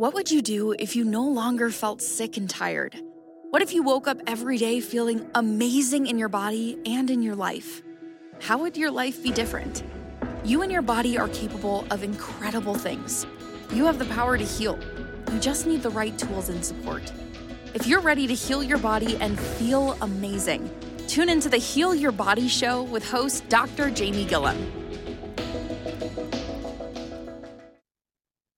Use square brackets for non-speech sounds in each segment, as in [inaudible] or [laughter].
What would you do if you no longer felt sick and tired? What if you woke up every day feeling amazing in your body and in your life? How would your life be different? You and your body are capable of incredible things. You have the power to heal. You just need the right tools and support. If you're ready to heal your body and feel amazing, tune into the Heal Your Body show with host Dr. Jamie Gilliam.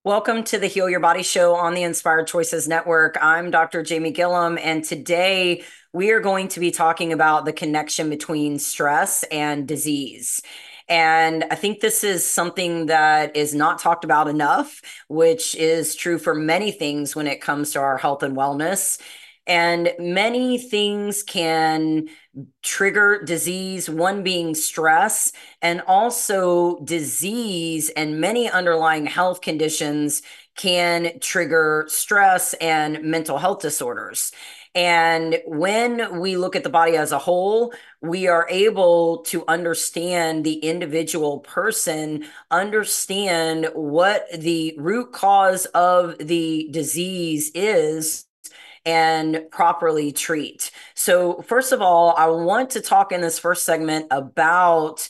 Welcome to the Heal Your Body Show on the Inspired Choices Network. I'm Dr. Jamie Gilliam, and today we are going to be talking about the connection between stress and disease. And I think this is something that is not talked about enough, which is true for many things when it comes to our health and wellness. And many things can trigger disease, one being stress, and also disease and many underlying health conditions can trigger stress and mental health disorders. And when we look at the body as a whole, we are able to understand the individual person, understand what the root cause of the disease is and properly treat. So, first of all, I want to talk in this first segment about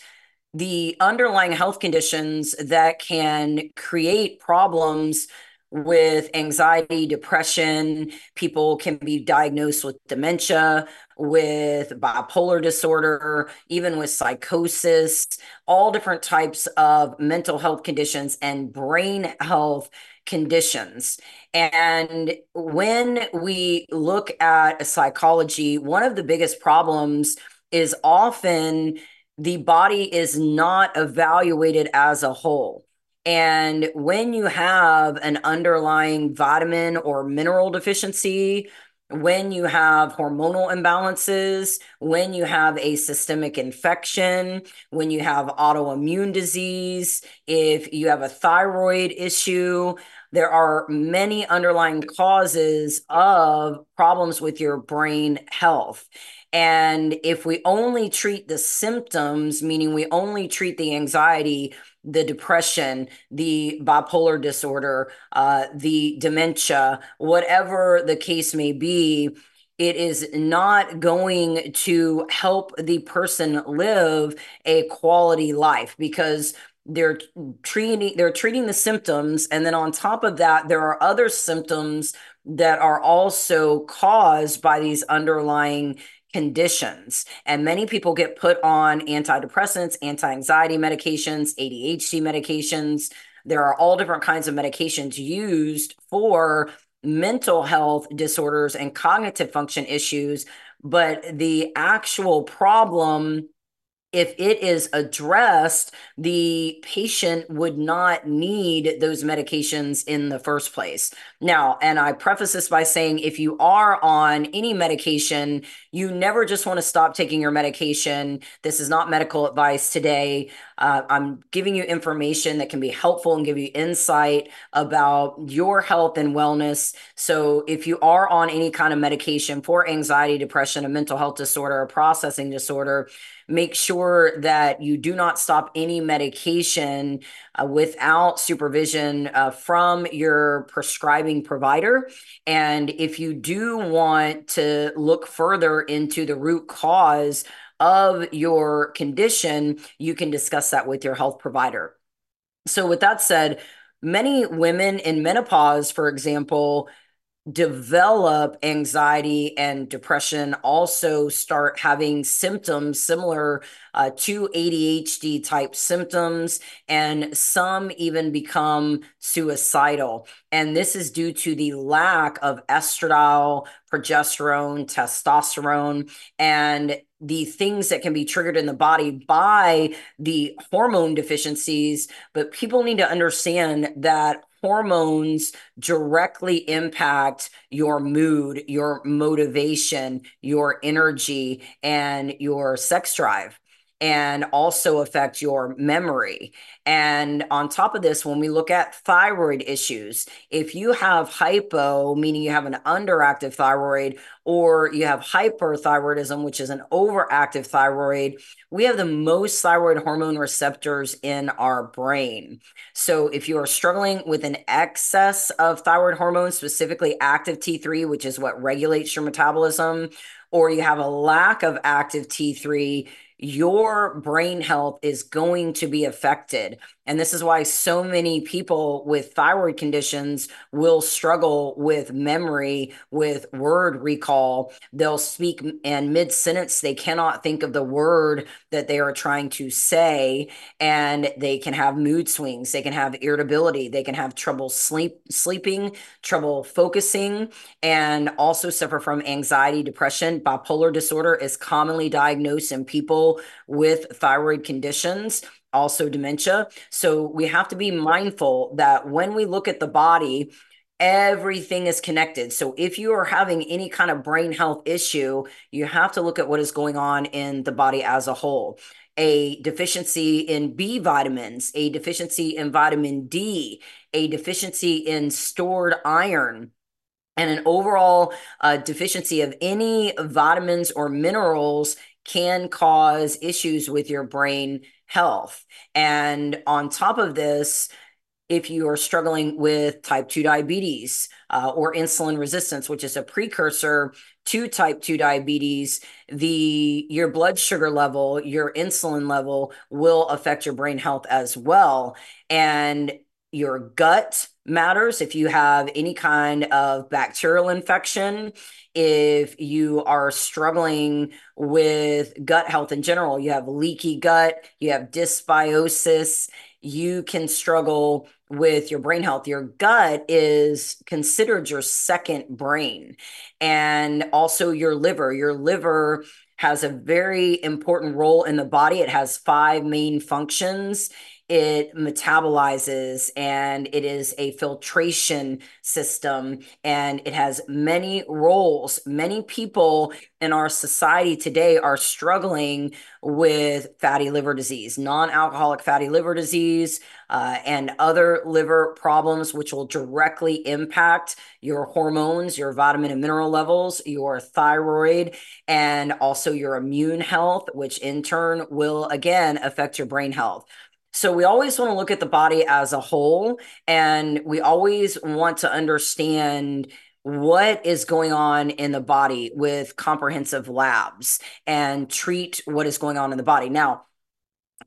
the underlying health conditions that can create problems with anxiety, depression. People can be diagnosed with dementia, with bipolar disorder, even with psychosis, all different types of mental health conditions and brain health conditions. And when we look at psychology, one of the biggest problems is often the body is not evaluated as a whole. And when you have an underlying vitamin or mineral deficiency, when you have hormonal imbalances, when you have a systemic infection, when you have autoimmune disease, if you have a thyroid issue, there are many underlying causes of problems with your brain health. And if we only treat the symptoms, meaning we only treat the anxiety, the depression, the bipolar disorder, uh, the dementia, whatever the case may be, it is not going to help the person live a quality life because they're treating they're treating the symptoms. And then on top of that there are other symptoms that are also caused by these underlying conditions. And many people get put on antidepressants, anti anxiety medications, ADHD medications. There are all different kinds of medications used for mental health disorders and cognitive function issues. But the actual problem if it is addressed, the patient would not need those medications in the first place. Now, and I preface this by saying if you are on any medication, you never just want to stop taking your medication. This is not medical advice today. Uh, I'm giving you information that can be helpful and give you insight about your health and wellness. So, if you are on any kind of medication for anxiety, depression, a mental health disorder, a processing disorder, make sure that you do not stop any medication uh, without supervision uh, from your prescribing provider. And if you do want to look further into the root cause of your condition, you can discuss that with your health provider. So, with that said, many women in menopause, for example, develop anxiety and depression also start having symptoms similar uh, to ADHD type symptoms, and some even become suicidal. And this is due to the lack of estradiol, progesterone, testosterone, and the things that can be triggered in the body by the hormone deficiencies. But people need to understand that hormones directly impact your mood, your motivation, your energy, and your sex drive. And also affect your memory. And on top of this, when we look at thyroid issues, if you have hypo, meaning you have an underactive thyroid, or you have hyperthyroidism, which is an overactive thyroid, we have the most thyroid hormone receptors in our brain. So if you are struggling with an excess of thyroid hormone, specifically active T3, which is what regulates your metabolism, or you have a lack of active T3, your brain health is going to be affected. And this is why so many people with thyroid conditions will struggle with memory, with word recall. They'll speak and mid sentence, they cannot think of the word that they are trying to say. And they can have mood swings, they can have irritability, they can have trouble sleep, sleeping, trouble focusing, and also suffer from anxiety, depression. Bipolar disorder is commonly diagnosed in people with thyroid conditions also dementia. So we have to be mindful that when we look at the body, everything is connected. So if you are having any kind of brain health issue, you have to look at what is going on in the body as a whole. A deficiency in B vitamins, a deficiency in vitamin D, a deficiency in stored iron, and an overall uh, deficiency of any vitamins or minerals can cause issues with your brain health. And on top of this, if you are struggling with type 2 diabetes uh, or insulin resistance, which is a precursor to type 2 diabetes, the your blood sugar level, your insulin level will affect your brain health as well. And your gut matters. If you have any kind of bacterial infection if you are struggling with gut health in general you have leaky gut you have dysbiosis you can struggle with your brain health. Your gut is considered your second brain and also your liver. Your liver has a very important role in the body. It has five main functions it metabolizes and it is a filtration system and it has many roles. Many people in our society today are struggling with fatty liver disease, non alcoholic fatty liver disease, uh, and other liver problems, which will directly impact your hormones, your vitamin and mineral levels, your thyroid, and also your immune health, which in turn will again affect your brain health. So we always want to look at the body as a whole, and we always want to understand what is going on in the body with comprehensive labs and treat what is going on in the body. Now,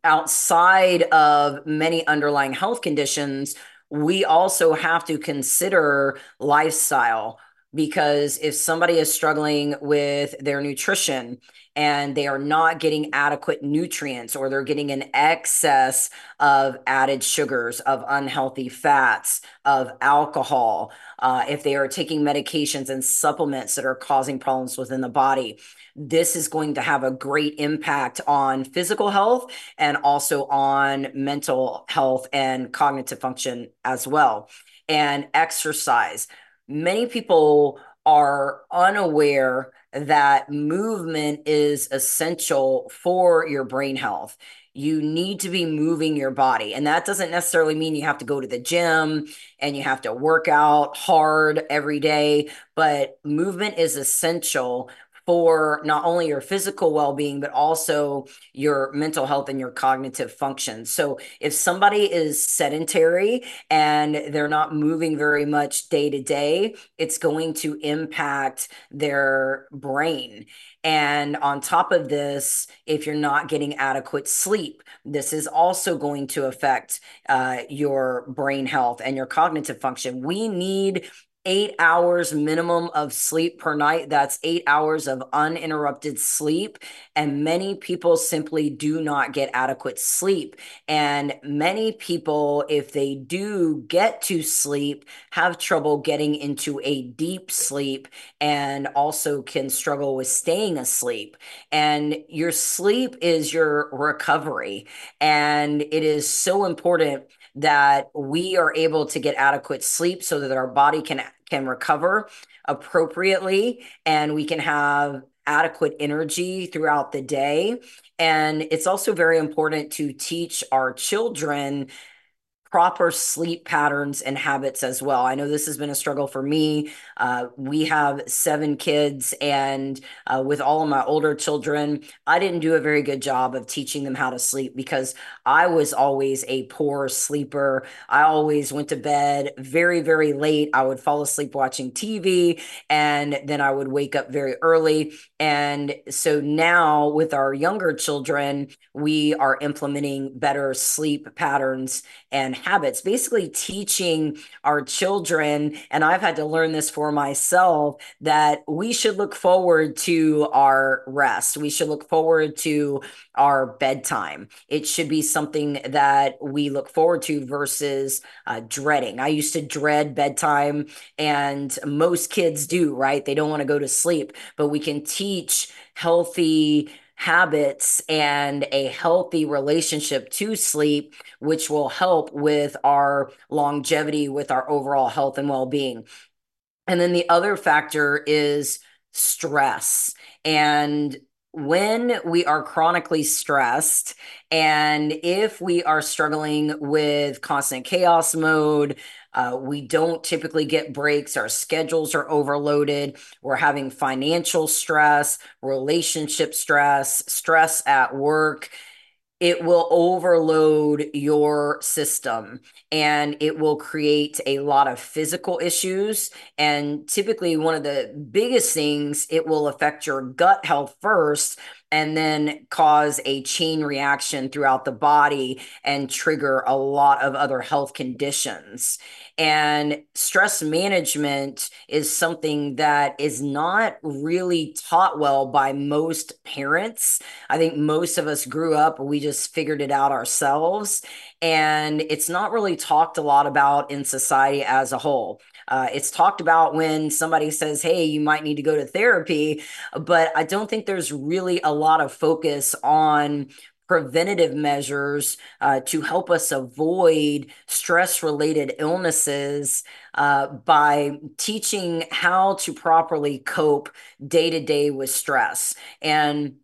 outside of many underlying health conditions, we also have to consider lifestyle because if somebody is struggling with their nutrition and they are not getting adequate nutrients or they're getting an excess of added sugars, of unhealthy fats, of alcohol, uh, if they are taking medications and supplements that are causing problems within the body, this is going to have a great impact on physical health and also on mental health and cognitive function as well. And exercise. Many people are unaware that movement is essential for your brain health. You need to be moving your body. And that doesn't necessarily mean you have to go to the gym and you have to work out hard every day, but movement is essential for not only your physical well-being but also your mental health and your cognitive function so if somebody is sedentary and they're not moving very much day to day it's going to impact their brain and on top of this, if you're not getting adequate sleep, this is also going to affect uh, your brain health and your cognitive function. We need eight hours minimum of sleep per night. That's eight hours of uninterrupted sleep. And many people simply do not get adequate sleep. And many people, if they do get to sleep, have trouble getting into a deep sleep and also can struggle with staying asleep. And your sleep is your recovery. And it is so important that we are able to get adequate sleep so that our body can can recover appropriately and we can have adequate energy throughout the day. And it's also very important to teach our children proper sleep patterns and habits as well. I know this has been a struggle for me. Uh, we have seven kids, and uh, with all of my older children, I didn't do a very good job of teaching them how to sleep because I was always a poor sleeper. I always went to bed very, very late. I would fall asleep watching TV, and then I would wake up very early. And so now with our younger children, we are implementing better sleep patterns and habits, basically teaching our children, and I've had to learn this for myself, that we should look forward to our rest. We should look forward to our bedtime. It should be something that we look forward to versus uh, dreading. I used to dread bedtime, and most kids do, right? They don't want to go to sleep, but we can teach healthy habits and a healthy relationship to sleep, which will help with our longevity, with our overall health and well being. And then the other factor is stress. And when we are chronically stressed and if we are struggling with constant chaos mode, uh, we don't typically get breaks. Our schedules are overloaded. We're having financial stress, relationship stress, stress at work it will overload your system and it will create a lot of physical issues. And typically, one of the biggest things, it will affect your gut health first and then cause a chain reaction throughout the body and trigger a lot of other health conditions. And stress management is something that is not really taught well by most parents. I think most of us grew up, we just figured it out ourselves. And it's not really talked a lot about in society as a whole. Uh, it's talked about when somebody says, hey, you might need to go to therapy, but I don't think there's really a lot of focus on preventative measures uh, to help us avoid stress related illnesses uh, by teaching how to properly cope day to day with stress. And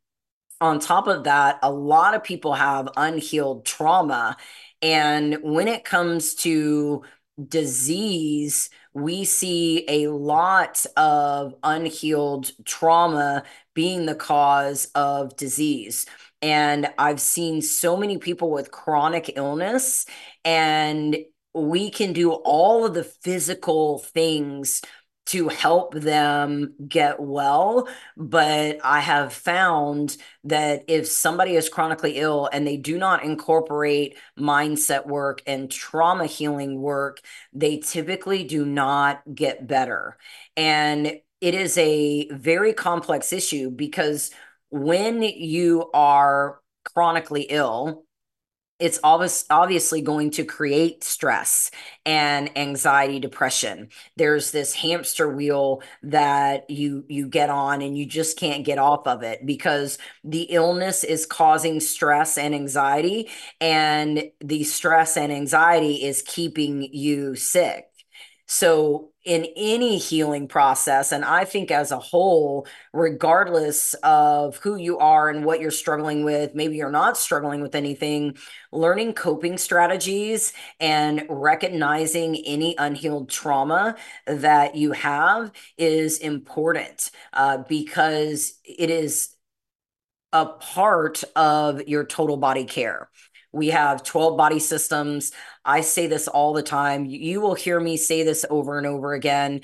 on top of that, a lot of people have unhealed trauma. And when it comes to disease, we see a lot of unhealed trauma being the cause of disease. And I've seen so many people with chronic illness, and we can do all of the physical things to help them get well. But I have found that if somebody is chronically ill and they do not incorporate mindset work and trauma healing work, they typically do not get better. And it is a very complex issue because when you are chronically ill, it's obvious, obviously going to create stress and anxiety depression. There's this hamster wheel that you you get on and you just can't get off of it because the illness is causing stress and anxiety and the stress and anxiety is keeping you sick. So in any healing process. And I think as a whole, regardless of who you are and what you're struggling with, maybe you're not struggling with anything, learning coping strategies and recognizing any unhealed trauma that you have is important uh, because it is a part of your total body care. We have 12 body systems. I say this all the time. You will hear me say this over and over again.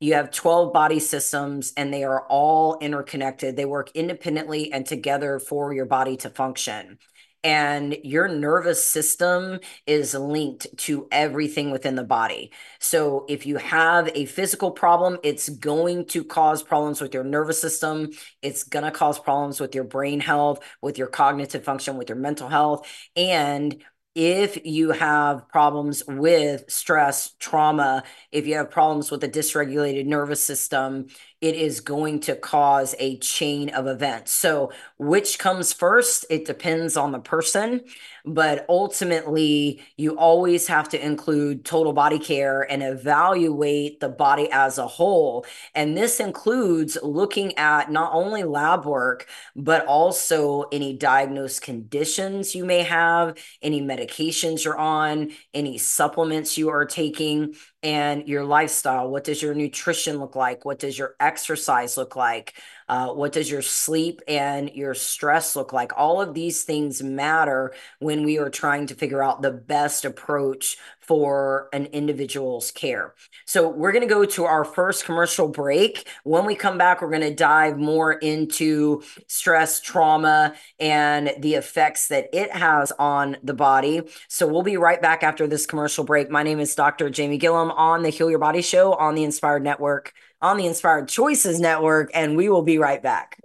You have 12 body systems and they are all interconnected. They work independently and together for your body to function and your nervous system is linked to everything within the body. So if you have a physical problem, it's going to cause problems with your nervous system. It's going to cause problems with your brain health, with your cognitive function, with your mental health. And if you have problems with stress, trauma, if you have problems with a dysregulated nervous system, it is going to cause a chain of events. So, which comes first? It depends on the person but ultimately you always have to include total body care and evaluate the body as a whole and this includes looking at not only lab work but also any diagnosed conditions you may have any medications you're on any supplements you are taking and your lifestyle. What does your nutrition look like? What does your exercise look like? Uh, what does your sleep and your stress look like? All of these things matter when we are trying to figure out the best approach for an individual's care. So, we're going to go to our first commercial break. When we come back, we're going to dive more into stress, trauma, and the effects that it has on the body. So, we'll be right back after this commercial break. My name is Dr. Jamie Gilliam on the Heal Your Body Show on the Inspired Network, on the Inspired Choices Network, and we will be right back.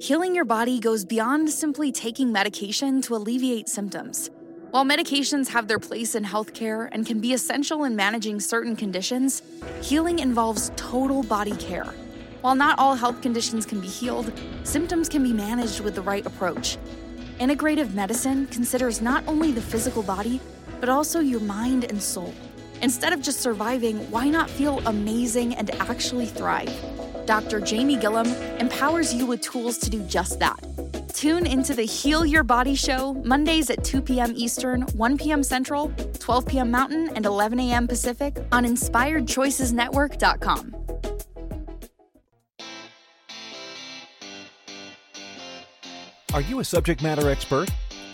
Healing your body goes beyond simply taking medication to alleviate symptoms. While medications have their place in healthcare and can be essential in managing certain conditions, healing involves total body care. While not all health conditions can be healed, symptoms can be managed with the right approach. Integrative medicine considers not only the physical body, but also your mind and soul. Instead of just surviving, why not feel amazing and actually thrive? Dr. Jamie Gilliam empowers you with tools to do just that. Tune into the Heal Your Body Show Mondays at 2 p.m. Eastern, 1 p.m. Central, 12 p.m. Mountain, and 11 a.m. Pacific on InspiredChoicesNetwork.com. Are you a subject matter expert?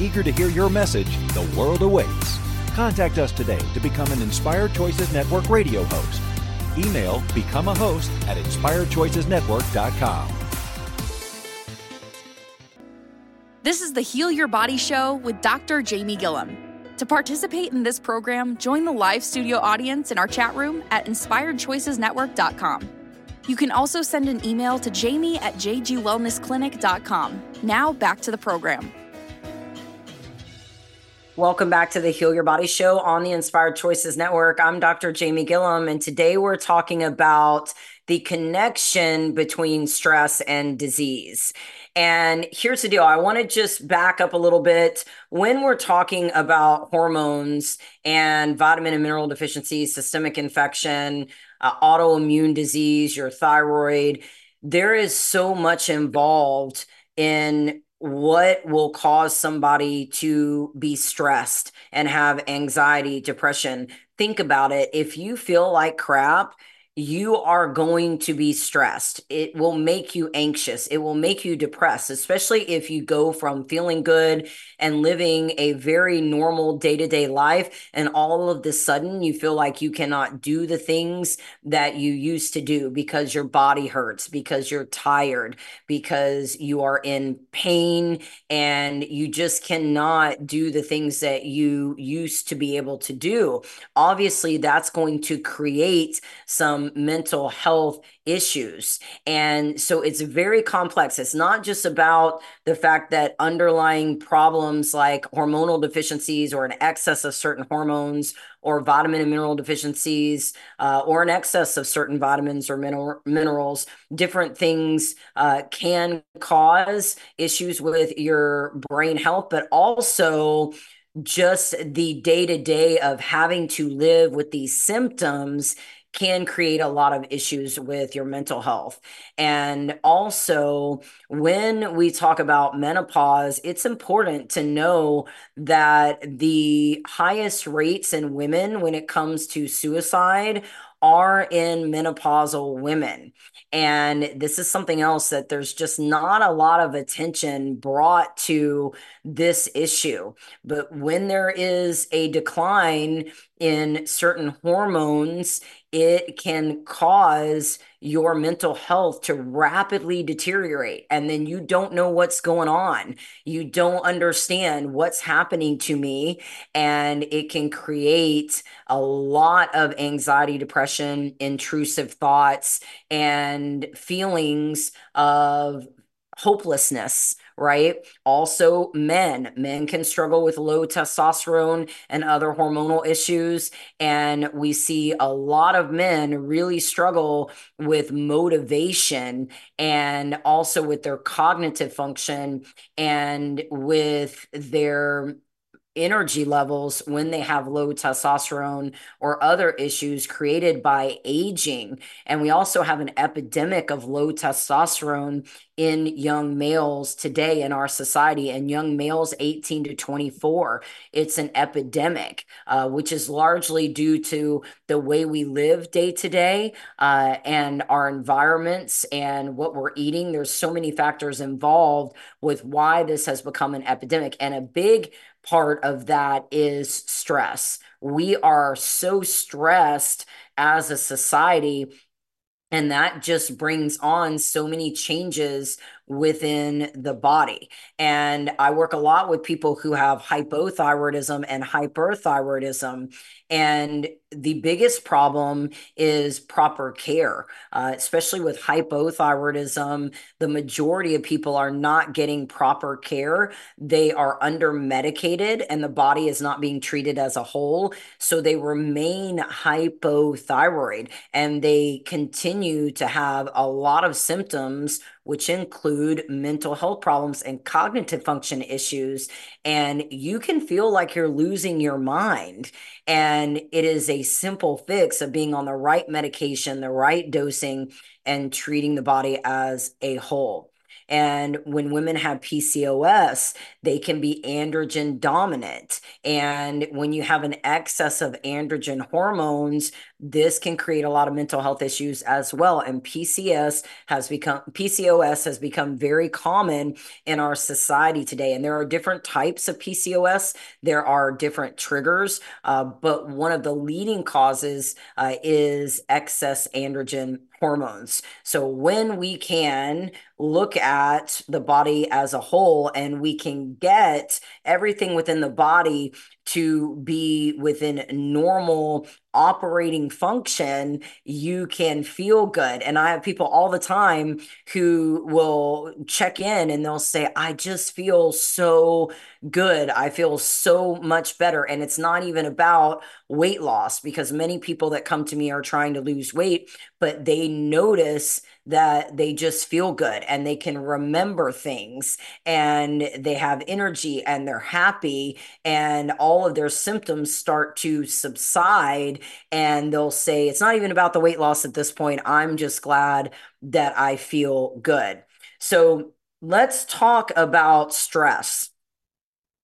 Eager to hear your message, the world awaits. Contact us today to become an Inspired Choices Network radio host. Email become a host at inspiredchoicesnetwork.com. This is the Heal Your Body Show with Dr. Jamie Gilliam. To participate in this program, join the live studio audience in our chat room at inspiredchoicesnetwork.com. You can also send an email to jamie at jgwellnessclinic.com. Now back to the program. Welcome back to the Heal Your Body Show on the Inspired Choices Network. I'm Dr. Jamie Gilliam, and today we're talking about the connection between stress and disease. And here's the deal I want to just back up a little bit. When we're talking about hormones and vitamin and mineral deficiencies, systemic infection, uh, autoimmune disease, your thyroid, there is so much involved in what will cause somebody to be stressed and have anxiety, depression. Think about it. If you feel like crap, you are going to be stressed. It will make you anxious. It will make you depressed, especially if you go from feeling good and living a very normal day to day life. And all of the sudden, you feel like you cannot do the things that you used to do because your body hurts, because you're tired, because you are in pain, and you just cannot do the things that you used to be able to do. Obviously, that's going to create some mental health issues. And so it's very complex. It's not just about the fact that underlying problems like hormonal deficiencies or an excess of certain hormones or vitamin and mineral deficiencies uh, or an excess of certain vitamins or mineral, minerals, different things uh, can cause issues with your brain health, but also just the day to day of having to live with these symptoms can create a lot of issues with your mental health. And also, when we talk about menopause, it's important to know that the highest rates in women when it comes to suicide are in menopausal women. And this is something else that there's just not a lot of attention brought to this issue. But when there is a decline in certain hormones, it can cause your mental health to rapidly deteriorate. And then you don't know what's going on. You don't understand what's happening to me. And it can create a lot of anxiety, depression, intrusive thoughts, and feelings of hopelessness right? Also, men. Men can struggle with low testosterone and other hormonal issues. And we see a lot of men really struggle with motivation and also with their cognitive function and with their energy levels when they have low testosterone or other issues created by aging. And we also have an epidemic of low testosterone in young males today in our society and young males 18 to 24. It's an epidemic, uh, which is largely due to the way we live day to day uh, and our environments and what we're eating. There's so many factors involved with why this has become an epidemic. And a big part of that is stress. We are so stressed as a society and that just brings on so many changes within the body. And I work a lot with people who have hypothyroidism and hyperthyroidism. And the biggest problem is proper care, uh, especially with hypothyroidism. The majority of people are not getting proper care. They are under medicated and the body is not being treated as a whole. So they remain hypothyroid and they continue to have a lot of symptoms which include mental health problems and cognitive function issues. And you can feel like you're losing your mind. And it is a simple fix of being on the right medication, the right dosing, and treating the body as a whole. And when women have PCOS, they can be androgen dominant. And when you have an excess of androgen hormones, this can create a lot of mental health issues as well. And PCS has become PCOS has become very common in our society today. And there are different types of PCOS. There are different triggers, uh, but one of the leading causes uh, is excess androgen hormones. So when we can look at the body as a whole and we can get everything within the body to be within normal operating function, you can feel good. And I have people all the time who will check in and they'll say, I just feel so good. I feel so much better. And it's not even about weight loss because many people that come to me are trying to lose weight, but they notice that they just feel good and they can remember things and they have energy and they're happy and all of their symptoms start to subside and they'll say it's not even about the weight loss at this point i'm just glad that i feel good so let's talk about stress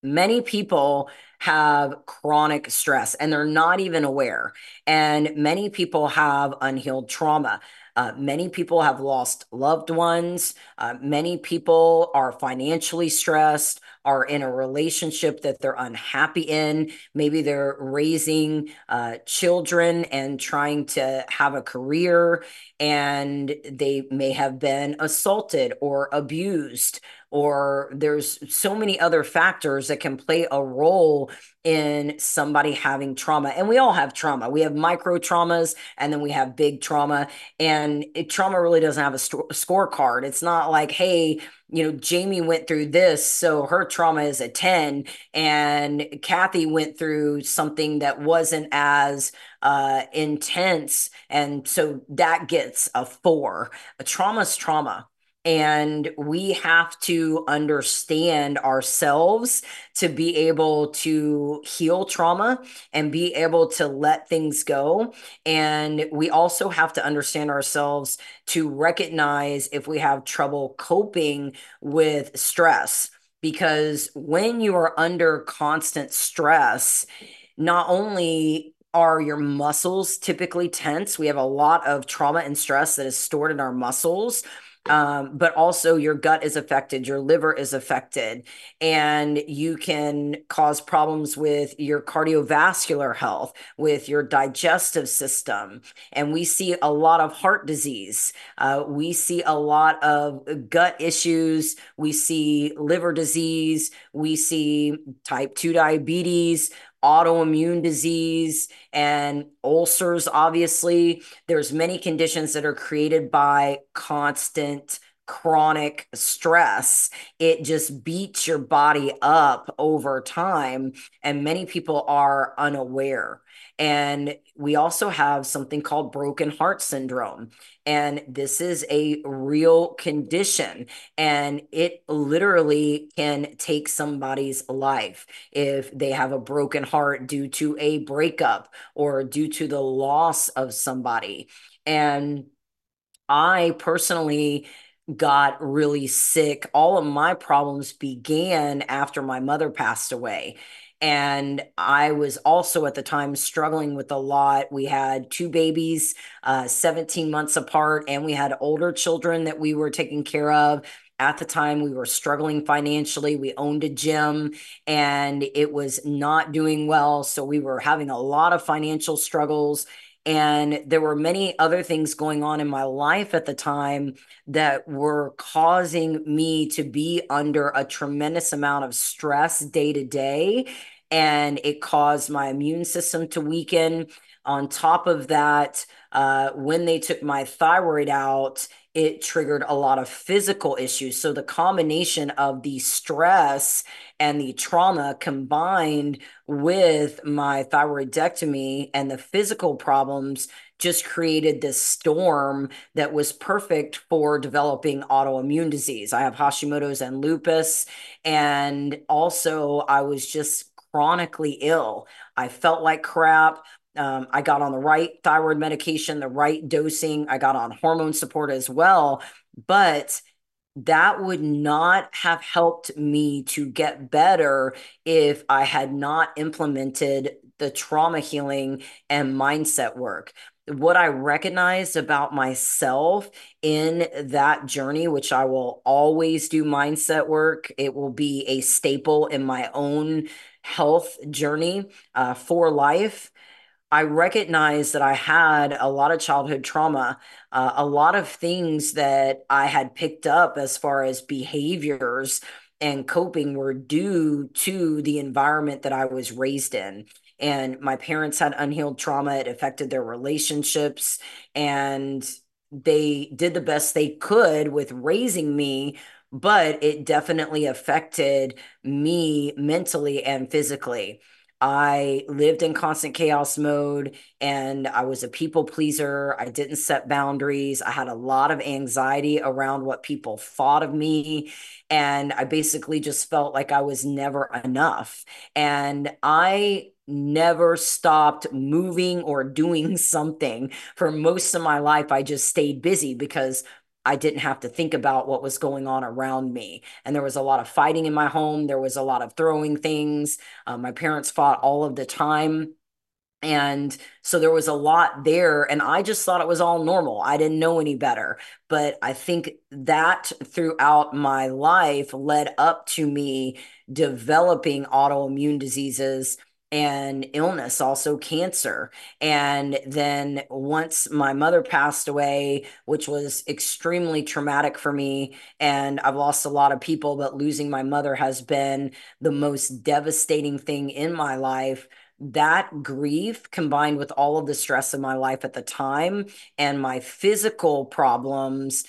many people have chronic stress and they're not even aware. And many people have unhealed trauma. Uh, many people have lost loved ones. Uh, many people are financially stressed, are in a relationship that they're unhappy in. Maybe they're raising uh, children and trying to have a career, and they may have been assaulted or abused or there's so many other factors that can play a role in somebody having trauma. And we all have trauma. We have micro traumas and then we have big trauma. And it, trauma really doesn't have a, st- a scorecard. It's not like, hey, you know, Jamie went through this, so her trauma is a 10, and Kathy went through something that wasn't as uh, intense. And so that gets a four. A trauma's trauma and we have to understand ourselves to be able to heal trauma and be able to let things go. And we also have to understand ourselves to recognize if we have trouble coping with stress. Because when you are under constant stress, not only are your muscles typically tense, we have a lot of trauma and stress that is stored in our muscles um, but also your gut is affected, your liver is affected, and you can cause problems with your cardiovascular health, with your digestive system. And we see a lot of heart disease. Uh, we see a lot of gut issues. We see liver disease. We see type 2 diabetes autoimmune disease and ulcers obviously. There's many conditions that are created by constant chronic stress. It just beats your body up over time and many people are unaware. And we also have something called broken heart syndrome. And this is a real condition. And it literally can take somebody's life if they have a broken heart due to a breakup or due to the loss of somebody. And I personally got really sick. All of my problems began after my mother passed away. And I was also at the time struggling with a lot. We had two babies, uh, 17 months apart, and we had older children that we were taking care of. At the time, we were struggling financially. We owned a gym and it was not doing well. So we were having a lot of financial struggles. And there were many other things going on in my life at the time that were causing me to be under a tremendous amount of stress day to day. And it caused my immune system to weaken. On top of that, uh, when they took my thyroid out, it triggered a lot of physical issues. So the combination of the stress and the trauma combined with my thyroidectomy and the physical problems just created this storm that was perfect for developing autoimmune disease. I have Hashimoto's and lupus. And also, I was just chronically ill. I felt like crap. Um, I got on the right thyroid medication, the right dosing. I got on hormone support as well. But that would not have helped me to get better if I had not implemented the trauma healing and mindset work. What I recognized about myself in that journey, which I will always do mindset work, it will be a staple in my own health journey uh, for life I recognized that I had a lot of childhood trauma, uh, a lot of things that I had picked up as far as behaviors and coping were due to the environment that I was raised in. And my parents had unhealed trauma, it affected their relationships, and they did the best they could with raising me but it definitely affected me mentally and physically. I lived in constant chaos mode and I was a people pleaser. I didn't set boundaries. I had a lot of anxiety around what people thought of me. And I basically just felt like I was never enough. And I never stopped moving or doing [laughs] something for most of my life. I just stayed busy because I didn't have to think about what was going on around me. And there was a lot of fighting in my home. There was a lot of throwing things. Um, my parents fought all of the time. And so there was a lot there. And I just thought it was all normal. I didn't know any better. But I think that throughout my life led up to me developing autoimmune diseases and illness, also cancer. And then once my mother passed away, which was extremely traumatic for me, and I've lost a lot of people, but losing my mother has been the most devastating thing in my life that grief combined with all of the stress in my life at the time and my physical problems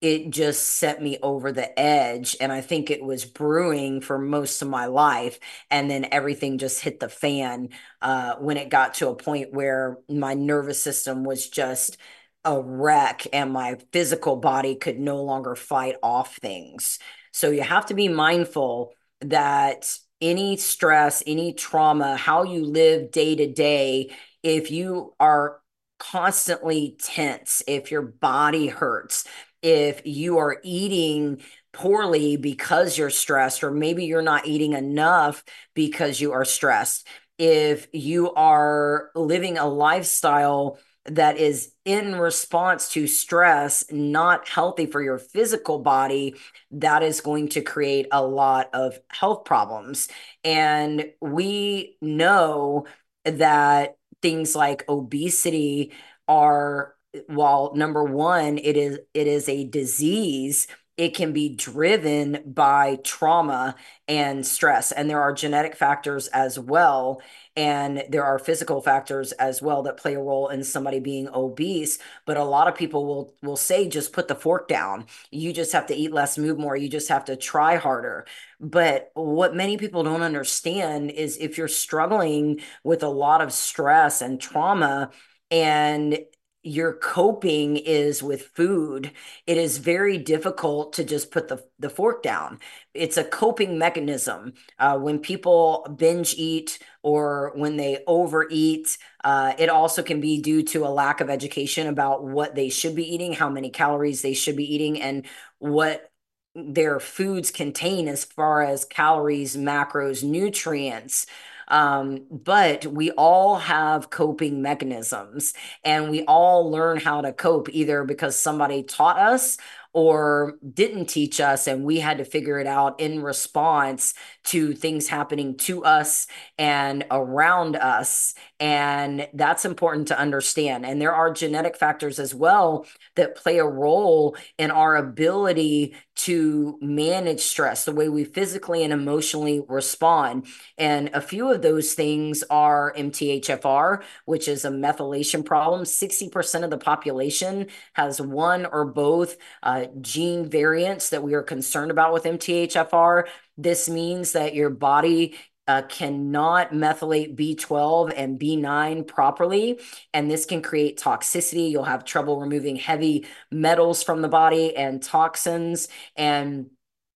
it just set me over the edge. And I think it was brewing for most of my life. And then everything just hit the fan uh, when it got to a point where my nervous system was just a wreck and my physical body could no longer fight off things. So you have to be mindful that any stress, any trauma, how you live day to day, if you are constantly tense, if your body hurts, if you are eating poorly because you're stressed, or maybe you're not eating enough because you are stressed. If you are living a lifestyle that is in response to stress, not healthy for your physical body, that is going to create a lot of health problems. And we know that things like obesity are while number one it is it is a disease it can be driven by trauma and stress. And there are genetic factors as well and there are physical factors as well that play a role in somebody being obese. But a lot of people will will say just put the fork down. You just have to eat less move more. You just have to try harder. But what many people don't understand is if you're struggling with a lot of stress and trauma and your coping is with food, it is very difficult to just put the, the fork down. It's a coping mechanism. Uh, when people binge eat or when they overeat, uh, it also can be due to a lack of education about what they should be eating, how many calories they should be eating, and what their foods contain as far as calories, macros, nutrients. Um, but we all have coping mechanisms and we all learn how to cope either because somebody taught us or didn't teach us and we had to figure it out in response to things happening to us and around us and that's important to understand. And there are genetic factors as well that play a role in our ability to manage stress the way we physically and emotionally respond. And a few of those things are MTHFR which is a methylation problem. 60% of the population has one or both uh, gene variants that we are concerned about with MTHFR. This means that your body uh, cannot methylate B12 and B9 properly, and this can create toxicity. You'll have trouble removing heavy metals from the body and toxins, and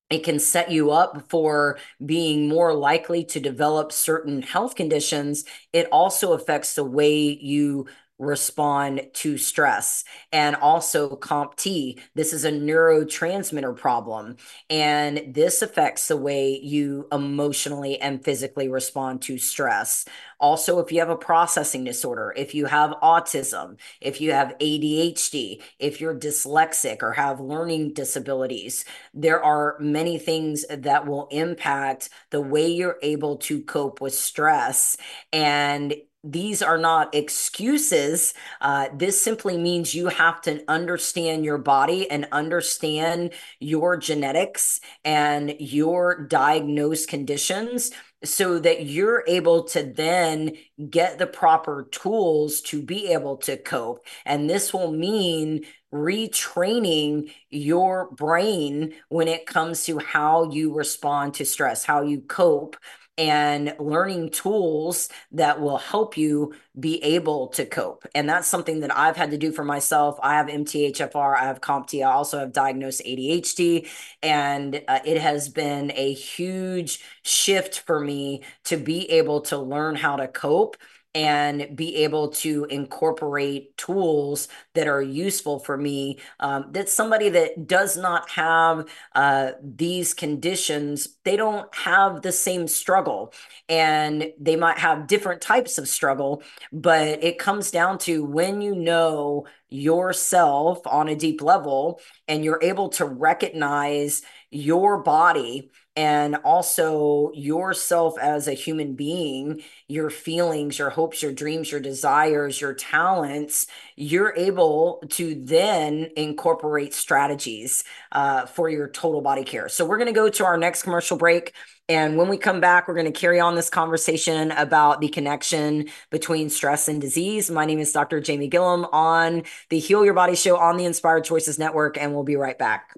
it can set you up for being more likely to develop certain health conditions. It also affects the way you respond to stress and also COMT. This is a neurotransmitter problem, and this affects the way you emotionally and physically respond to stress. Also, if you have a processing disorder, if you have autism, if you have ADHD, if you're dyslexic or have learning disabilities, there are many things that will impact the way you're able to cope with stress. And these are not excuses. Uh, this simply means you have to understand your body and understand your genetics and your diagnosed conditions so that you're able to then get the proper tools to be able to cope. And this will mean retraining your brain when it comes to how you respond to stress, how you cope and learning tools that will help you be able to cope. And that's something that I've had to do for myself. I have MTHFR, I have COMT, I also have diagnosed ADHD. And uh, it has been a huge shift for me to be able to learn how to cope and be able to incorporate tools that are useful for me. Um, that somebody that does not have uh, these conditions, they don't have the same struggle, and they might have different types of struggle. But it comes down to when you know yourself on a deep level and you're able to recognize your body and also yourself as a human being, your feelings, your hopes, your dreams, your desires, your talents, you're able to then incorporate strategies uh, for your total body care. So, we're going to go to our next commercial break. And when we come back, we're going to carry on this conversation about the connection between stress and disease. My name is Dr. Jamie Gilliam on the Heal Your Body Show on the Inspired Choices Network, and we'll be right back.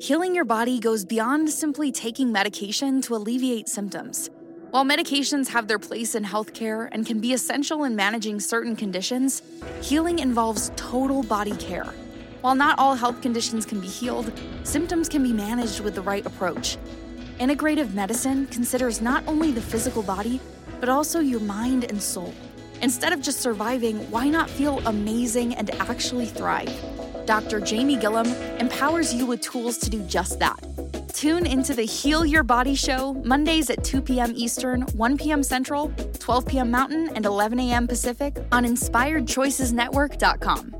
Healing your body goes beyond simply taking medication to alleviate symptoms. While medications have their place in healthcare and can be essential in managing certain conditions, healing involves total body care. While not all health conditions can be healed, symptoms can be managed with the right approach. Integrative medicine considers not only the physical body, but also your mind and soul. Instead of just surviving, why not feel amazing and actually thrive? Dr. Jamie Gilliam empowers you with tools to do just that. Tune into the Heal Your Body Show Mondays at 2 p.m. Eastern, 1 p.m. Central, 12 p.m. Mountain, and 11 a.m. Pacific on InspiredChoicesNetwork.com.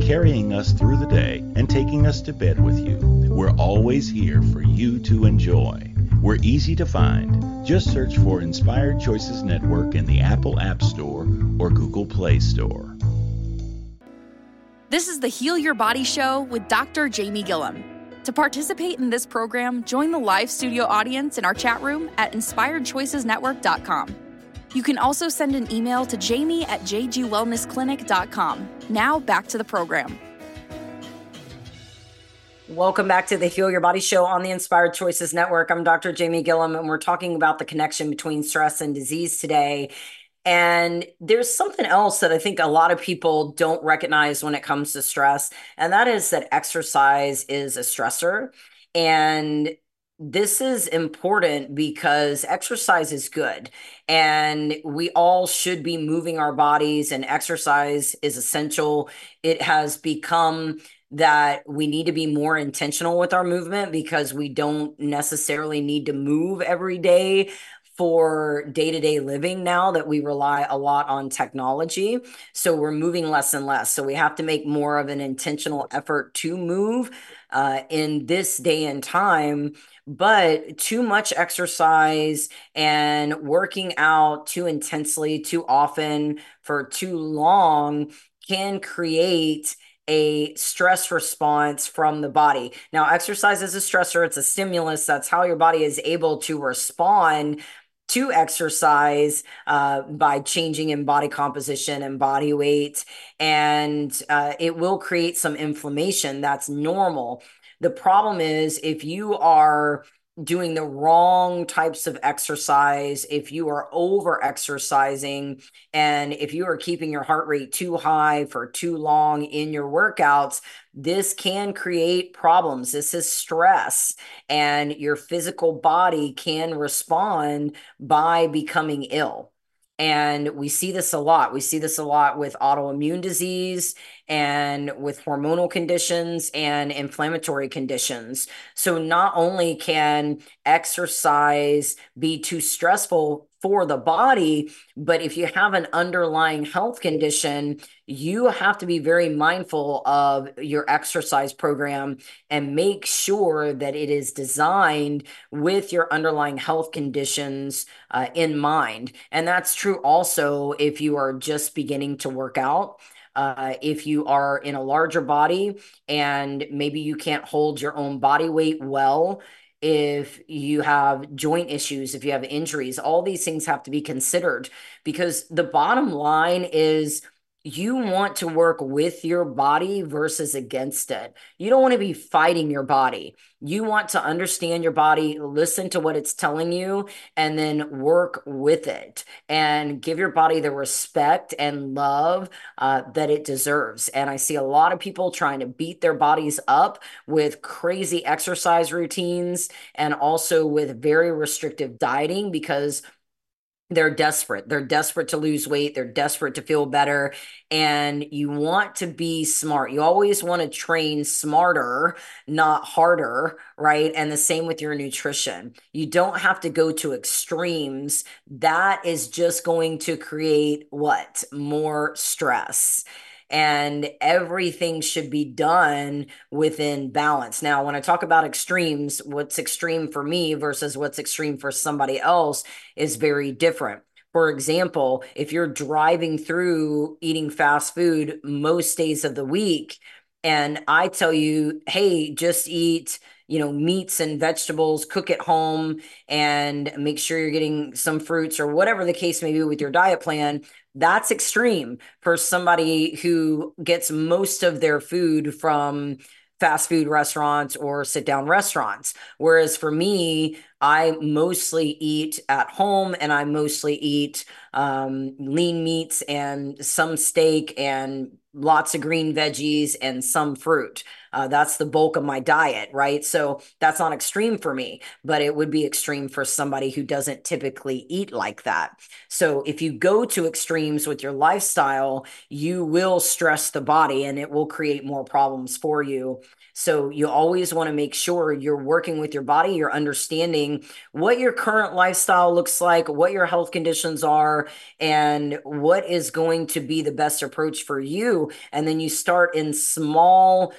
carrying us through the day, and taking us to bed with you, we're always here for you to enjoy. We're easy to find. Just search for Inspired Choices Network in the Apple App Store or Google Play Store. This is the Heal Your Body Show with Dr. Jamie Gilliam. To participate in this program, join the live studio audience in our chat room at inspiredchoicesnetwork.com. You can also send an email to jamie at jgwellnessclinic.com. Now back to the program. Welcome back to the Heal Your Body Show on the Inspired Choices Network. I'm Dr. Jamie Gilliam, and we're talking about the connection between stress and disease today. And there's something else that I think a lot of people don't recognize when it comes to stress, and that is that exercise is a stressor. And this is important because exercise is good and we all should be moving our bodies and exercise is essential it has become that we need to be more intentional with our movement because we don't necessarily need to move every day for day to day living now that we rely a lot on technology. So we're moving less and less. So we have to make more of an intentional effort to move uh, in this day and time but too much exercise and working out too intensely, too often, for too long can create a stress response from the body. Now, exercise is a stressor, it's a stimulus. That's how your body is able to respond to exercise uh, by changing in body composition and body weight. And uh, it will create some inflammation. That's normal. The problem is if you are doing the wrong types of exercise, if you are over exercising, and if you are keeping your heart rate too high for too long in your workouts, this can create problems. This is stress, and your physical body can respond by becoming ill. And we see this a lot. We see this a lot with autoimmune disease and with hormonal conditions and inflammatory conditions. So, not only can exercise be too stressful for the body. But if you have an underlying health condition, you have to be very mindful of your exercise program and make sure that it is designed with your underlying health conditions uh, in mind. And that's true also if you are just beginning to work out. Uh, if you are in a larger body and maybe you can't hold your own body weight well, if you have joint issues, if you have injuries, all these things have to be considered because the bottom line is you want to work with your body versus against it. You don't want to be fighting your body. You want to understand your body, listen to what it's telling you, and then work with it and give your body the respect and love uh, that it deserves. And I see a lot of people trying to beat their bodies up with crazy exercise routines and also with very restrictive dieting because they're desperate. They're desperate to lose weight. They're desperate to feel better. And you want to be smart. You always want to train smarter, not harder, right? And the same with your nutrition. You don't have to go to extremes. That is just going to create what? More stress and everything should be done within balance. Now, when I talk about extremes, what's extreme for me versus what's extreme for somebody else is very different. For example, if you're driving through eating fast food most days of the week, and I tell you, hey, just eat you know meats and vegetables cook at home and make sure you're getting some fruits or whatever the case may be with your diet plan that's extreme for somebody who gets most of their food from fast food restaurants or sit down restaurants. Whereas for me, I mostly eat at home and I mostly eat um, lean meats and some steak and lots of green veggies and some fruit. Uh, that's the bulk of my diet, right? So that's not extreme for me, but it would be extreme for somebody who doesn't typically eat like that. So if you go to extremes with your lifestyle, you will stress the body and it will create more problems for you. So you always want to make sure you're working with your body, you're understanding what your current lifestyle looks like, what your health conditions are, and what is going to be the best approach for you. And then you start in small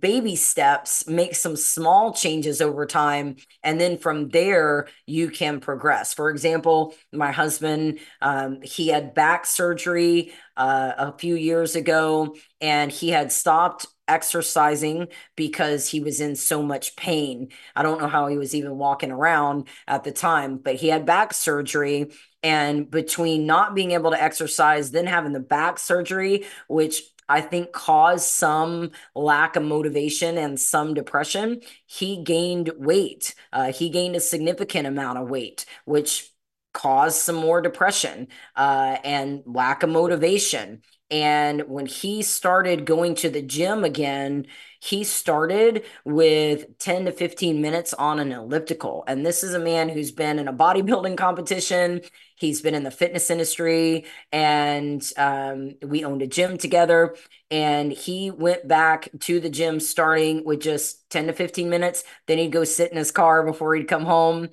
baby steps, make some small changes over time. And then from there, you can progress. For example, my husband, um, he had back surgery uh, a few years ago, and he had stopped exercising because he was in so much pain. I don't know how he was even walking around at the time, but he had back surgery. And between not being able to exercise, then having the back surgery, which I think caused some lack of motivation and some depression, he gained weight. Uh, he gained a significant amount of weight, which caused some more depression uh, and lack of motivation. And when he started going to the gym again, he started with 10 to 15 minutes on an elliptical. And this is a man who's been in a bodybuilding [laughs] competition. He's been in the fitness industry and um, we owned a gym together. And he went back to the gym starting with just 10 to 15 minutes. Then he'd go sit in his car before he'd come home.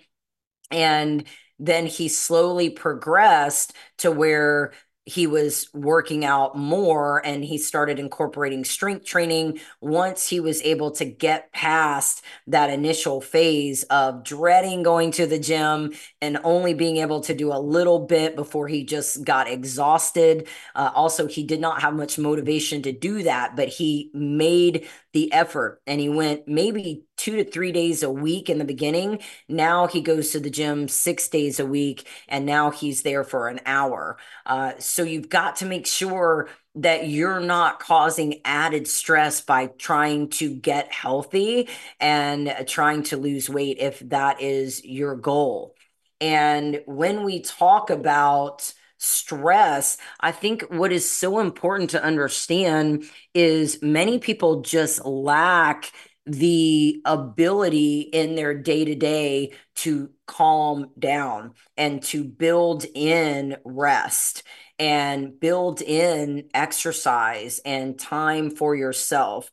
And then he slowly progressed to where he was working out more and he started incorporating strength training once he was able to get past that initial phase of dreading going to the gym and only being able to do a little bit before he just got exhausted. Uh, also, he did not have much motivation to do that, but he made the effort and he went maybe two to three days a week in the beginning. Now he goes to the gym six days a week and now he's there for an hour. Uh, so you've got to make sure that you're not causing added stress by trying to get healthy and trying to lose weight if that is your goal. And when we talk about stress, I think what is so important to understand is many people just lack the ability in their day to day to calm down and to build in rest and build in exercise and time for yourself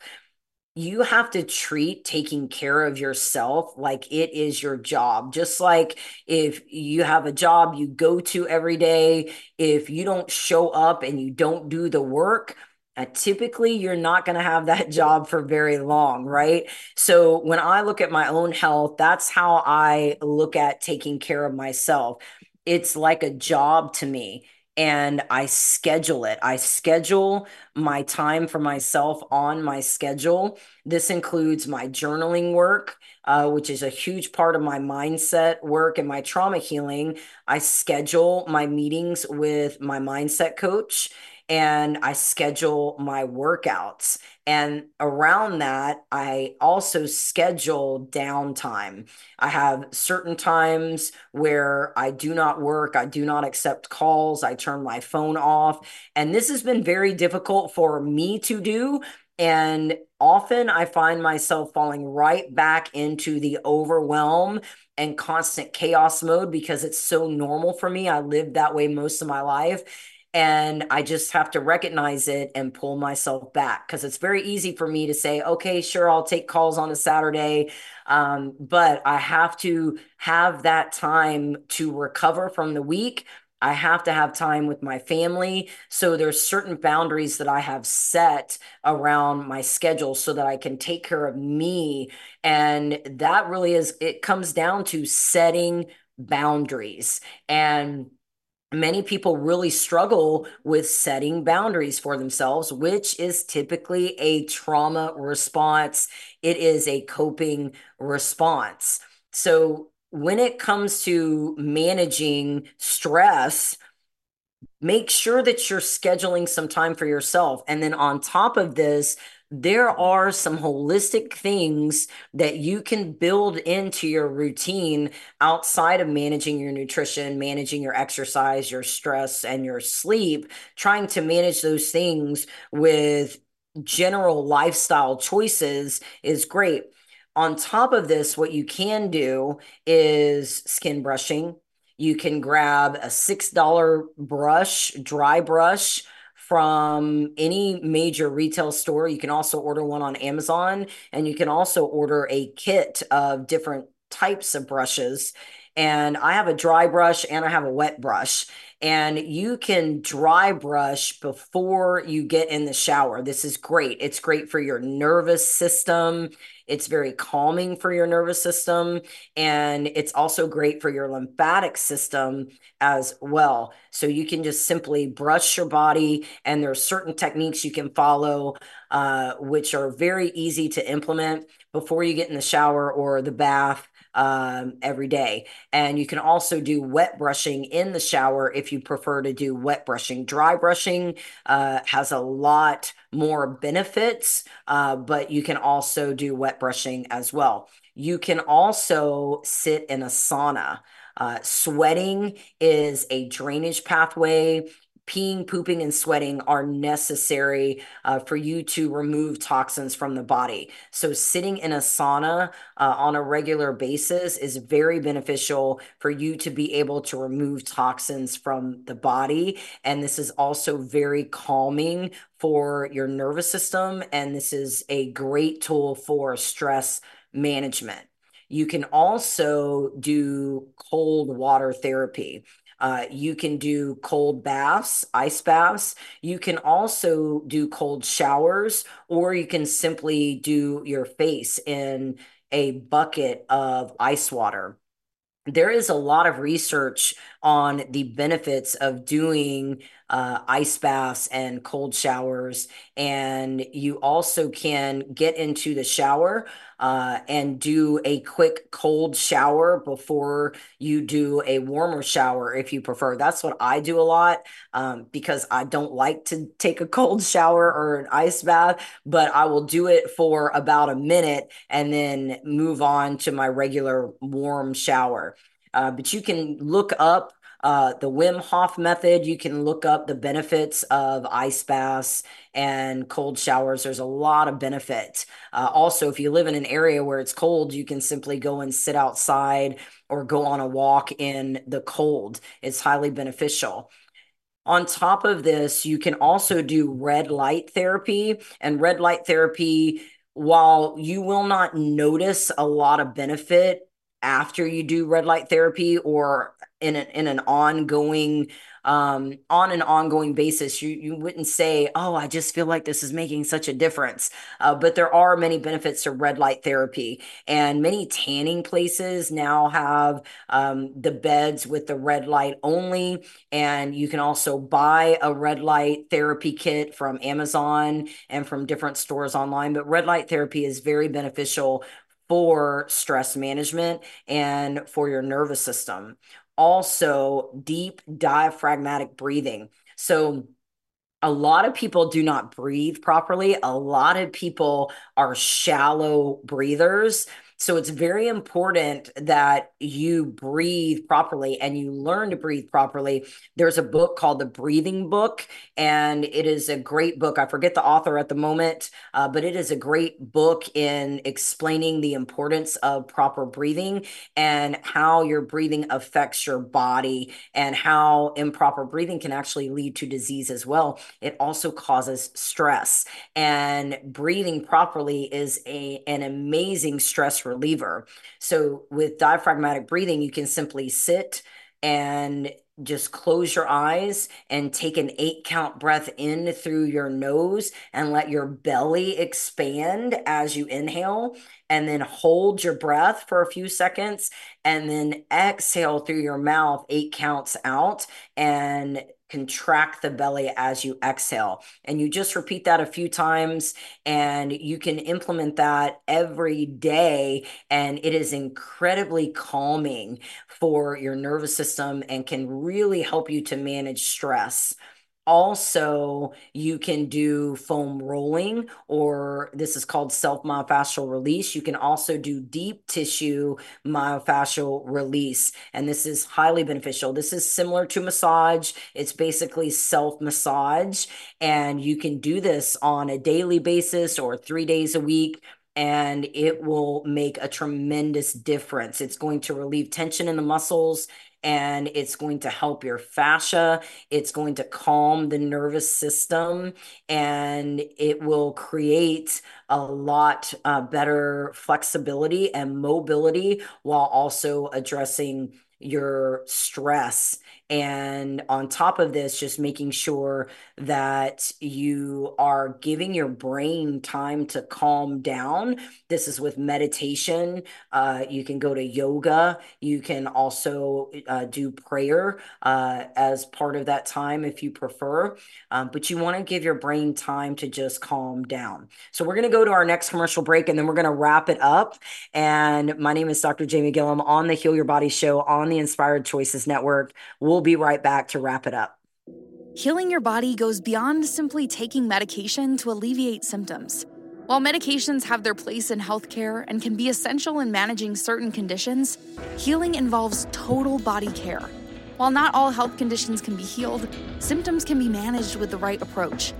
you have to treat taking care of yourself like it is your job. Just like if you have a job you go to every day, if you don't show up and you don't do the work, uh, typically you're not going to have that [laughs] job for very long, right? So when I look at my own health, that's how I look at taking care of myself. It's like a job to me and I schedule it. I schedule my time for myself on my schedule. This includes my journaling work, uh, which is a huge part of my mindset work and my trauma healing. I schedule my meetings with my mindset coach and I schedule my workouts. And around that, I also schedule downtime. I have certain times where I do not work, I do not accept calls, I turn my phone off. And this has been very difficult for me to do. And often I find myself falling right back into the overwhelm and constant chaos mode because it's so normal for me. I lived that way most of my life. And I just have to recognize it and pull myself back because it's very easy for me to say, okay, sure, I'll take calls on a Saturday. Um, but I have to have that time to recover from the week. I have to have time with my family. So there's certain boundaries that I have set around my schedule so that I can take care of me. And that really is, it comes down to setting boundaries. And many people really struggle with setting boundaries for themselves, which is typically a trauma response. It is a coping response. So, when it comes to managing stress, make sure that you're scheduling some time for yourself. And then on top of this, there are some holistic things that you can build into your routine outside of managing your nutrition, managing your exercise, your stress, and your sleep, trying to manage those things with general lifestyle choices is great. On top of this, what you can do is skin brushing. You can grab a $6 brush, dry brush from any major retail store. You can also order one on Amazon, and you can also order a kit of different types of brushes. And I have a dry brush and I have a wet brush. And you can dry brush before you get in the shower. This is great. It's great for your nervous system. It's very calming for your nervous system. And it's also great for your lymphatic system as well. So you can just simply brush your body, and there are certain techniques you can follow, uh, which are very easy to implement before you get in the shower or the bath um, every day. And you can also do wet brushing in the shower if you prefer to do wet brushing. Dry brushing uh, has a lot more benefits, uh, but you can also do wet brushing as well. You can also sit in a sauna. Uh, sweating is a drainage pathway peeing, pooping, and sweating are necessary uh, for you to remove toxins from the body. So, sitting in a sauna uh, on a regular basis is very beneficial for you to be able to remove toxins from the body. And this is also very calming for your nervous system. And this is a great tool for stress management. You can also do cold water therapy. Uh, you can do cold baths, ice baths. You can also do cold showers, or you can simply do your face in a bucket of ice water. There is a lot of research on the benefits of doing uh, ice baths and cold showers. And you also can get into the shower uh, and do a quick cold shower before you do a warmer shower if you prefer. That's what I do a lot um, because I don't like to take a cold [laughs] shower or an ice bath, but I will do it for about a minute and then move on to my regular warm shower. Uh, but you can look up uh, the Wim Hof method. You can look up the benefits of ice baths and cold showers. There's a lot of benefit. Uh, also, if you live in an area where it's cold, you can simply go and sit outside or go on a walk in the cold. It's highly beneficial. On top of this, you can also do red light therapy. And red light therapy, while you will not notice a lot of benefit after you do red light therapy or in, a, in an ongoing um, on an ongoing basis, you you wouldn't say, "Oh, I just feel like this is making such a difference." Uh, but there are many benefits to red light therapy, and many tanning places now have um, the beds with the red light only, and you can also buy a red light therapy kit from Amazon and from different stores online. But red light therapy is very beneficial for stress management and for your nervous system also deep diaphragmatic breathing. So, a lot of people do not breathe properly. A lot of people are shallow breathers. So it's very important that you breathe properly and you learn to breathe properly. There's a book called The Breathing Book, and it is a great book. I forget the author at the moment, uh, but it is a great book in explaining the importance of proper breathing and how your breathing affects your body and how improper breathing can actually lead to disease as well. It also causes stress, and breathing properly is a, an amazing stress reliever. So with diaphragmatic breathing, you can simply sit and just close your eyes and take an eight count breath in through your nose and let your belly expand as you inhale and then hold your breath for a few seconds and then exhale through your mouth eight counts out and contract the belly as you exhale. And you just repeat that a few times and you can implement that every day. And it is incredibly calming for your nervous system and can really help you to manage stress. Also, you can do foam rolling, or this is called self myofascial release. You can also do deep tissue myofascial release, and this is highly beneficial. This is similar to massage, it's basically self massage, and you can do this on a daily basis or three days a week and it will make a tremendous difference. It's going to relieve tension in the muscles and it's going to help your fascia. It's going to calm the nervous system and it will create a lot uh, better flexibility and mobility while also addressing your stress and on top of this, just making sure that you are giving your brain time to calm down. This is with meditation. Uh, you can go to yoga. You can also uh, do prayer uh, as part of that time if you prefer. Um, but you want to give your brain time to just calm down. So we're going to go to our next commercial break and then we're going to wrap it up. And my name is Dr. Jamie Gilliam on the Heal Your Body Show on the Inspired Choices Network. We'll be right back to wrap it up. Healing your body goes beyond simply taking medication to alleviate symptoms. While medications have their place in healthcare and can be essential in managing certain conditions, healing involves total body care. While not all health conditions can be healed, symptoms can be managed with the right approach.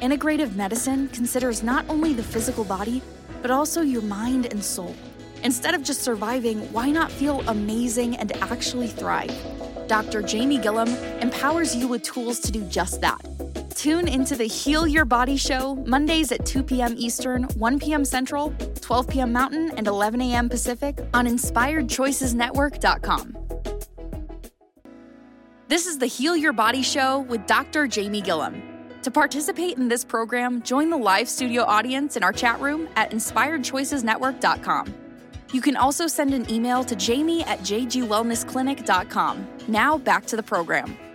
Integrative medicine considers not only the physical body, but also your mind and soul. Instead of just surviving, why not feel amazing and actually thrive? Dr. Jamie Gilliam empowers you with tools to do just that. Tune into the Heal Your Body Show Mondays at 2 p.m. Eastern, 1 p.m. Central, 12 p.m. Mountain, and 11 a.m. Pacific on InspiredChoicesNetwork.com. This is the Heal Your Body Show with Dr. Jamie Gilliam. To participate in this program, join the live studio audience in our chat room at InspiredChoicesNetwork.com. You can also send an email to jamie at jgwellnessclinic.com. Now back to the program.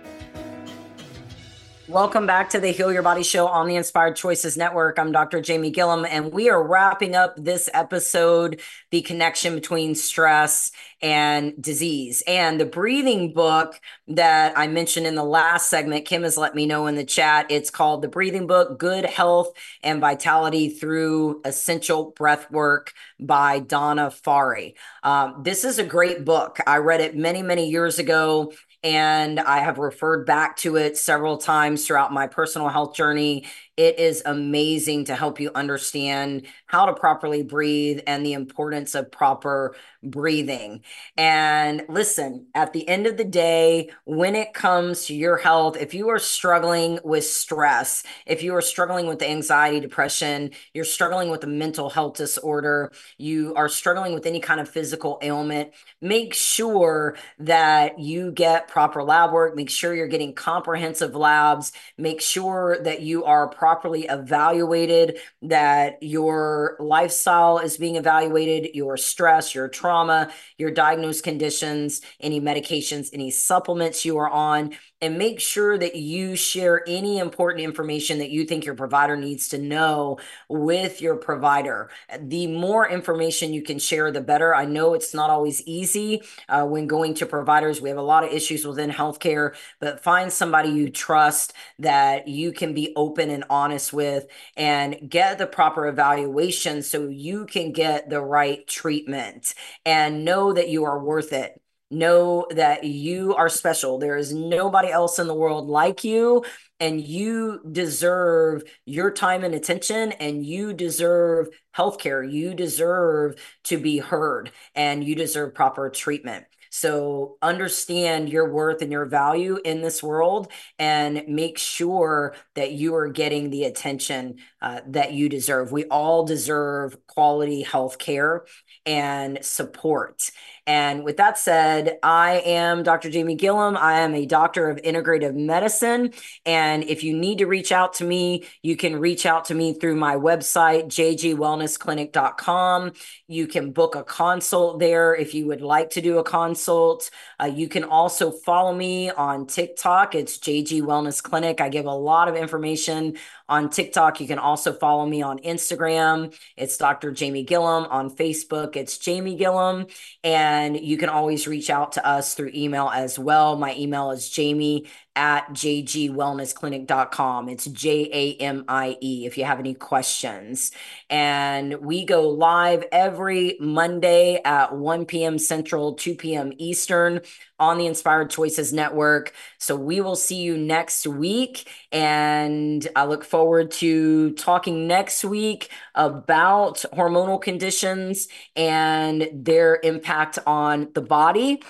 Welcome back to the Heal Your Body Show on the Inspired Choices Network. I'm Dr. Jamie Gilliam, and we are wrapping up this episode the connection between stress and disease. And the breathing book that I mentioned in the last segment, Kim has let me know in the chat. It's called The Breathing Book Good Health and Vitality Through Essential Breath Work by Donna Farhi. Um, this is a great book. I read it many, many years ago and I have referred back to it several times throughout my personal health journey. It is amazing to help you understand how to properly breathe and the importance of proper breathing. And listen, at the end of the day, when it comes to your health, if you are struggling with stress, if you are struggling with anxiety, depression, you're struggling with a mental health disorder, you are struggling with any kind of physical ailment, make sure that you get proper lab work, make sure you're getting comprehensive labs, make sure that you are properly evaluated, that your lifestyle is being evaluated, your stress, your trauma, your diagnosed conditions, any medications, any supplements you are on, and make sure that you share any important information that you think your provider needs to know with your provider. The more information you can share, the better. I know it's not always easy uh, when going to providers. We have a lot of issues within healthcare, but find somebody you trust that you can be open and honest with and get the proper evaluation so you can get the right treatment and know that you are worth it know that you are special. There is nobody else in the world like you, and you deserve your time and attention, and you deserve healthcare. You deserve to be heard, and you deserve proper treatment. So understand your worth and your value in this world and make sure that you are getting the attention uh, that you deserve. We all deserve quality health care and support. And with that said, I am Dr. Jamie Gilliam. I am a doctor of integrative medicine. And if you need to reach out to me, you can reach out to me through my website, jgwellnessclinic.com. You can book a consult there if you would like to do a consult. Uh, you can also follow me on TikTok. It's JG Wellness Clinic. I give a lot of information on TikTok. You can also follow me on Instagram. It's Dr. Jamie Gilliam. On Facebook, it's Jamie Gilliam. And you can always reach out to us through email as well. My email is jamie at jgwellnessclinic.com. It's J A M I E if you have any questions. And we go live every Monday at 1 p.m. Central, 2 p.m. Eastern on the Inspired Choices Network. So we will see you next week. And I look forward to talking next week about hormonal conditions and their impact on the body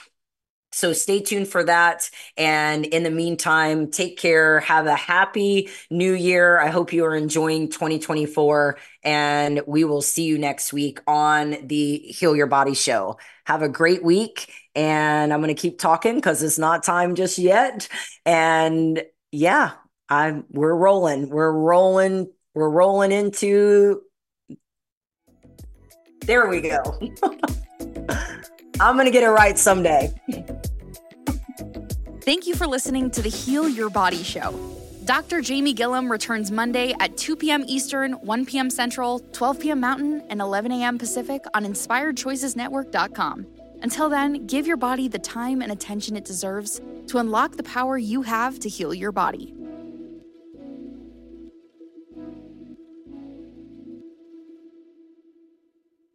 so stay tuned for that. And in the meantime, take care. Have a happy new year. I hope you are enjoying 2024. And we will see you next week on the Heal Your Body show. Have a great week. And I'm going to keep talking because it's not time just yet. And yeah, I'm we're rolling. We're rolling. We're rolling into there we go. [laughs] I'm going to get it right someday. Thank you for listening to the Heal Your Body Show. Dr. Jamie Gilliam returns Monday at 2 p.m. Eastern, 1 p.m. Central, 12 p.m. Mountain, and 11 a.m. Pacific on InspiredChoicesNetwork.com. Until then, give your body the time and attention it deserves to unlock the power you have to heal your body.